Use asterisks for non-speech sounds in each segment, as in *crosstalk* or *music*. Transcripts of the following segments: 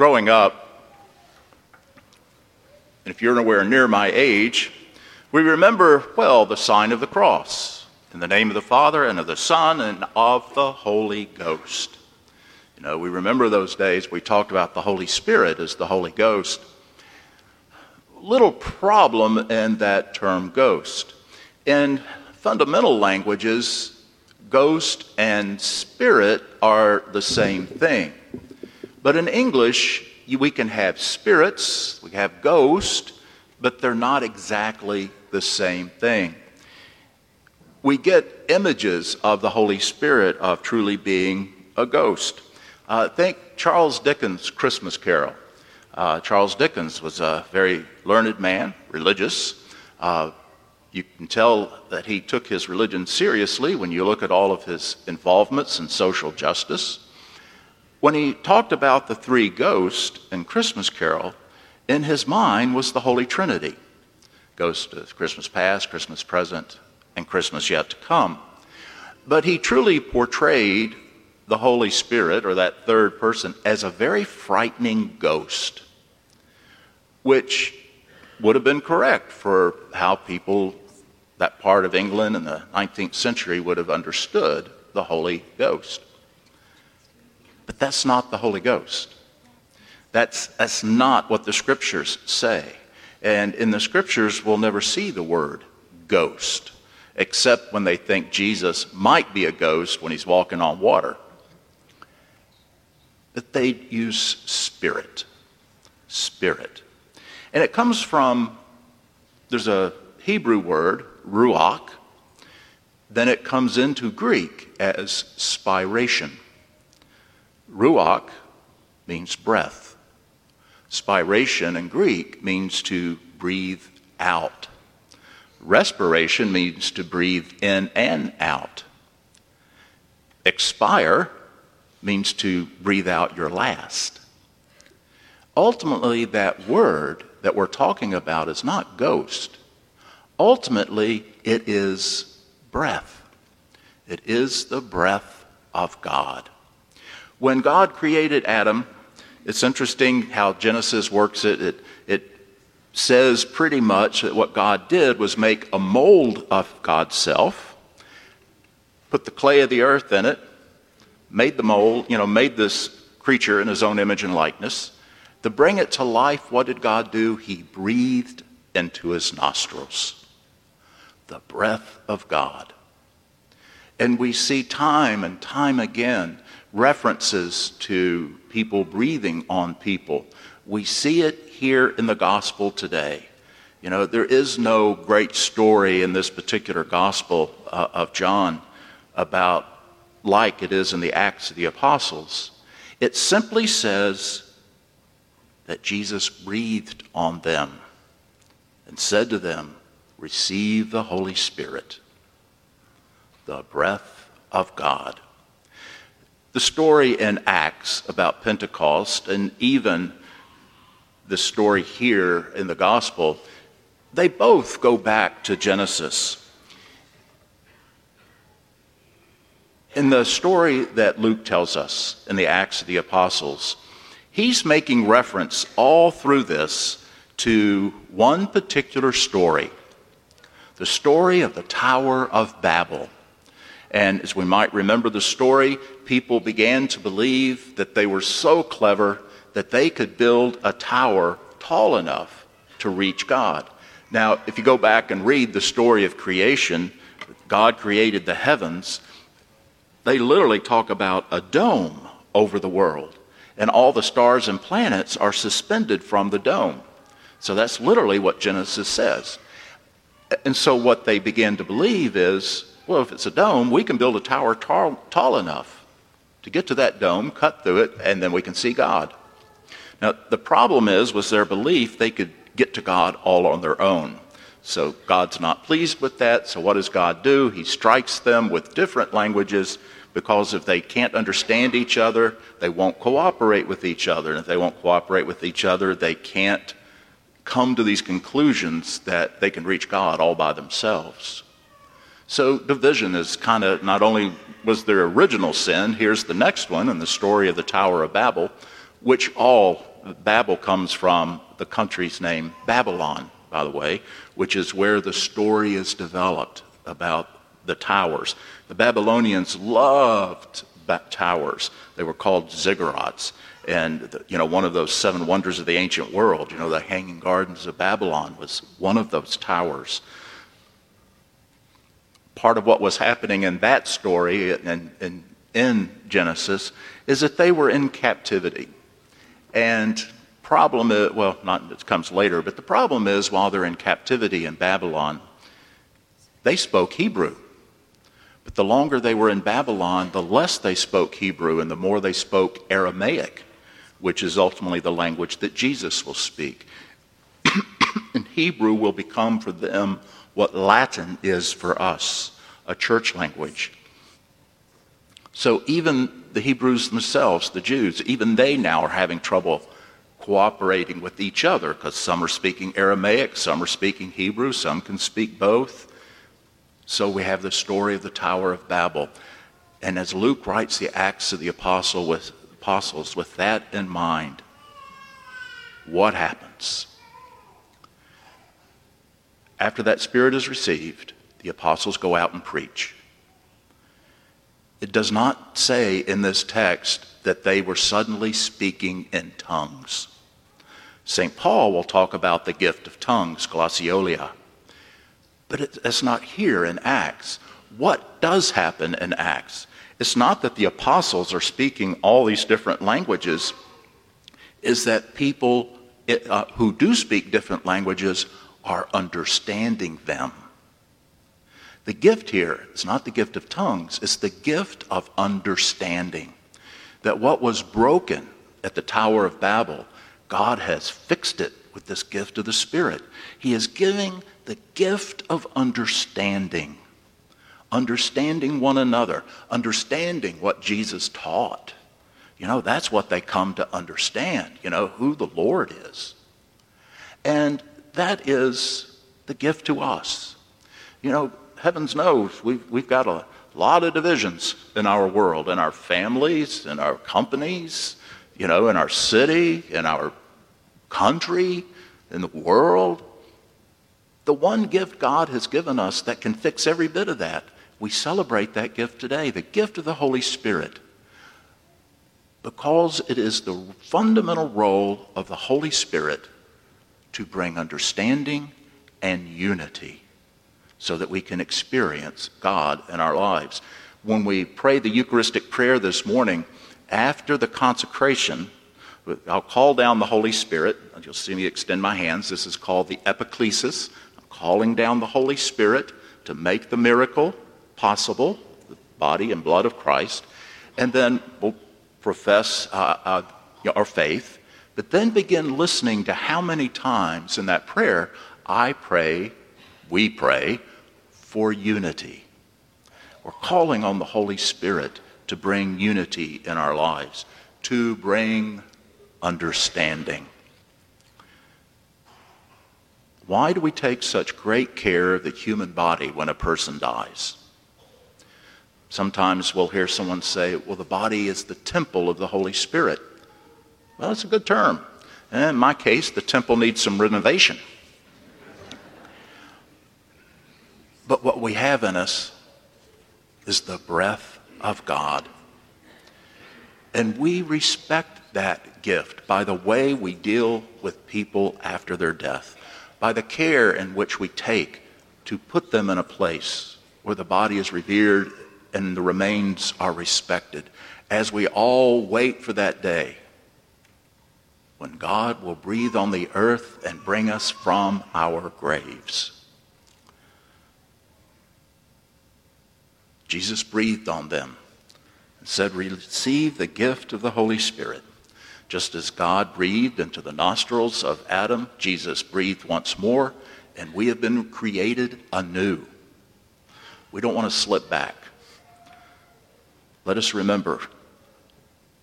growing up, and if you're nowhere near my age, we remember well the sign of the cross in the name of the Father and of the Son and of the Holy Ghost. You know, we remember those days we talked about the Holy Spirit as the Holy Ghost. Little problem in that term ghost. In fundamental languages, ghost and spirit are the same thing. But in English, we can have spirits, we have ghosts, but they're not exactly the same thing. We get images of the Holy Spirit of truly being a ghost. Uh, think Charles Dickens' Christmas Carol. Uh, Charles Dickens was a very learned man, religious. Uh, you can tell that he took his religion seriously when you look at all of his involvements in social justice. When he talked about the three ghosts in Christmas Carol, in his mind was the Holy Trinity ghost of Christmas past, Christmas present, and Christmas yet to come. But he truly portrayed the Holy Spirit, or that third person, as a very frightening ghost, which would have been correct for how people, that part of England in the 19th century, would have understood the Holy Ghost. But that's not the Holy Ghost. That's, that's not what the scriptures say. And in the scriptures, we'll never see the word ghost, except when they think Jesus might be a ghost when he's walking on water. But they use spirit. Spirit. And it comes from, there's a Hebrew word, ruach, then it comes into Greek as spiration. Ruach means breath. Spiration in Greek means to breathe out. Respiration means to breathe in and out. Expire means to breathe out your last. Ultimately, that word that we're talking about is not ghost. Ultimately, it is breath. It is the breath of God. When God created Adam, it's interesting how Genesis works it. It, it says pretty much that what God did was make a mold of God's self, put the clay of the earth in it, made the mold, you know, made this creature in his own image and likeness. To bring it to life, what did God do? He breathed into his nostrils the breath of God. And we see time and time again references to people breathing on people. We see it here in the gospel today. You know, there is no great story in this particular gospel uh, of John about like it is in the Acts of the Apostles. It simply says that Jesus breathed on them and said to them, Receive the Holy Spirit, the breath of God. The story in Acts about Pentecost, and even the story here in the gospel, they both go back to Genesis. In the story that Luke tells us in the Acts of the Apostles, he's making reference all through this to one particular story the story of the Tower of Babel. And as we might remember the story, people began to believe that they were so clever that they could build a tower tall enough to reach God. Now, if you go back and read the story of creation, God created the heavens, they literally talk about a dome over the world. And all the stars and planets are suspended from the dome. So that's literally what Genesis says. And so what they began to believe is well, if it's a dome, we can build a tower tall, tall enough to get to that dome, cut through it, and then we can see God. Now, the problem is, was their belief they could get to God all on their own. So God's not pleased with that. So what does God do? He strikes them with different languages because if they can't understand each other, they won't cooperate with each other. And if they won't cooperate with each other, they can't come to these conclusions that they can reach God all by themselves. So division is kind of not only was their original sin, here's the next one in the story of the Tower of Babel. which all, Babel comes from the country's name, Babylon, by the way, which is where the story is developed about the towers. The Babylonians loved towers. They were called ziggurats. And, you know, one of those seven wonders of the ancient world, you know, the Hanging Gardens of Babylon was one of those towers. Part of what was happening in that story and, and in Genesis is that they were in captivity. And problem is, well, not it comes later, but the problem is while they're in captivity in Babylon, they spoke Hebrew. But the longer they were in Babylon, the less they spoke Hebrew and the more they spoke Aramaic, which is ultimately the language that Jesus will speak. *coughs* and Hebrew will become for them what Latin is for us, a church language. So even the Hebrews themselves, the Jews, even they now are having trouble cooperating with each other because some are speaking Aramaic, some are speaking Hebrew, some can speak both. So we have the story of the Tower of Babel. And as Luke writes the Acts of the Apostle with, Apostles with that in mind, what happens? After that Spirit is received, the apostles go out and preach. It does not say in this text that they were suddenly speaking in tongues. St. Paul will talk about the gift of tongues, glossolalia. But it's not here in Acts. What does happen in Acts? It's not that the apostles are speaking all these different languages, is that people uh, who do speak different languages are understanding them. The gift here is not the gift of tongues, it's the gift of understanding. That what was broken at the Tower of Babel, God has fixed it with this gift of the Spirit. He is giving the gift of understanding, understanding one another, understanding what Jesus taught. You know, that's what they come to understand, you know, who the Lord is. And that is the gift to us. You know, heavens knows we've, we've got a lot of divisions in our world, in our families, in our companies, you know, in our city, in our country, in the world. The one gift God has given us that can fix every bit of that, we celebrate that gift today the gift of the Holy Spirit. Because it is the fundamental role of the Holy Spirit to bring understanding and unity so that we can experience God in our lives. When we pray the Eucharistic prayer this morning, after the consecration, I'll call down the Holy Spirit. You'll see me extend my hands. This is called the epiclesis. I'm calling down the Holy Spirit to make the miracle possible, the body and blood of Christ. And then we'll profess uh, uh, our faith, but then begin listening to how many times in that prayer I pray, we pray, for unity. We're calling on the Holy Spirit to bring unity in our lives, to bring understanding. Why do we take such great care of the human body when a person dies? Sometimes we'll hear someone say, well, the body is the temple of the Holy Spirit. Well, that's a good term. And in my case, the temple needs some renovation. But what we have in us is the breath of God. And we respect that gift by the way we deal with people after their death, by the care in which we take to put them in a place where the body is revered and the remains are respected, as we all wait for that day when God will breathe on the earth and bring us from our graves. Jesus breathed on them and said, Receive the gift of the Holy Spirit. Just as God breathed into the nostrils of Adam, Jesus breathed once more, and we have been created anew. We don't want to slip back. Let us remember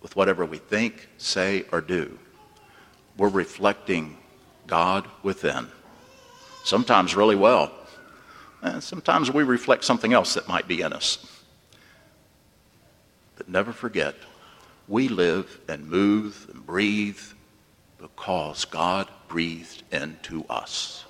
with whatever we think, say, or do, we're reflecting God within. Sometimes really well. And sometimes we reflect something else that might be in us. But never forget we live and move and breathe because God breathed into us.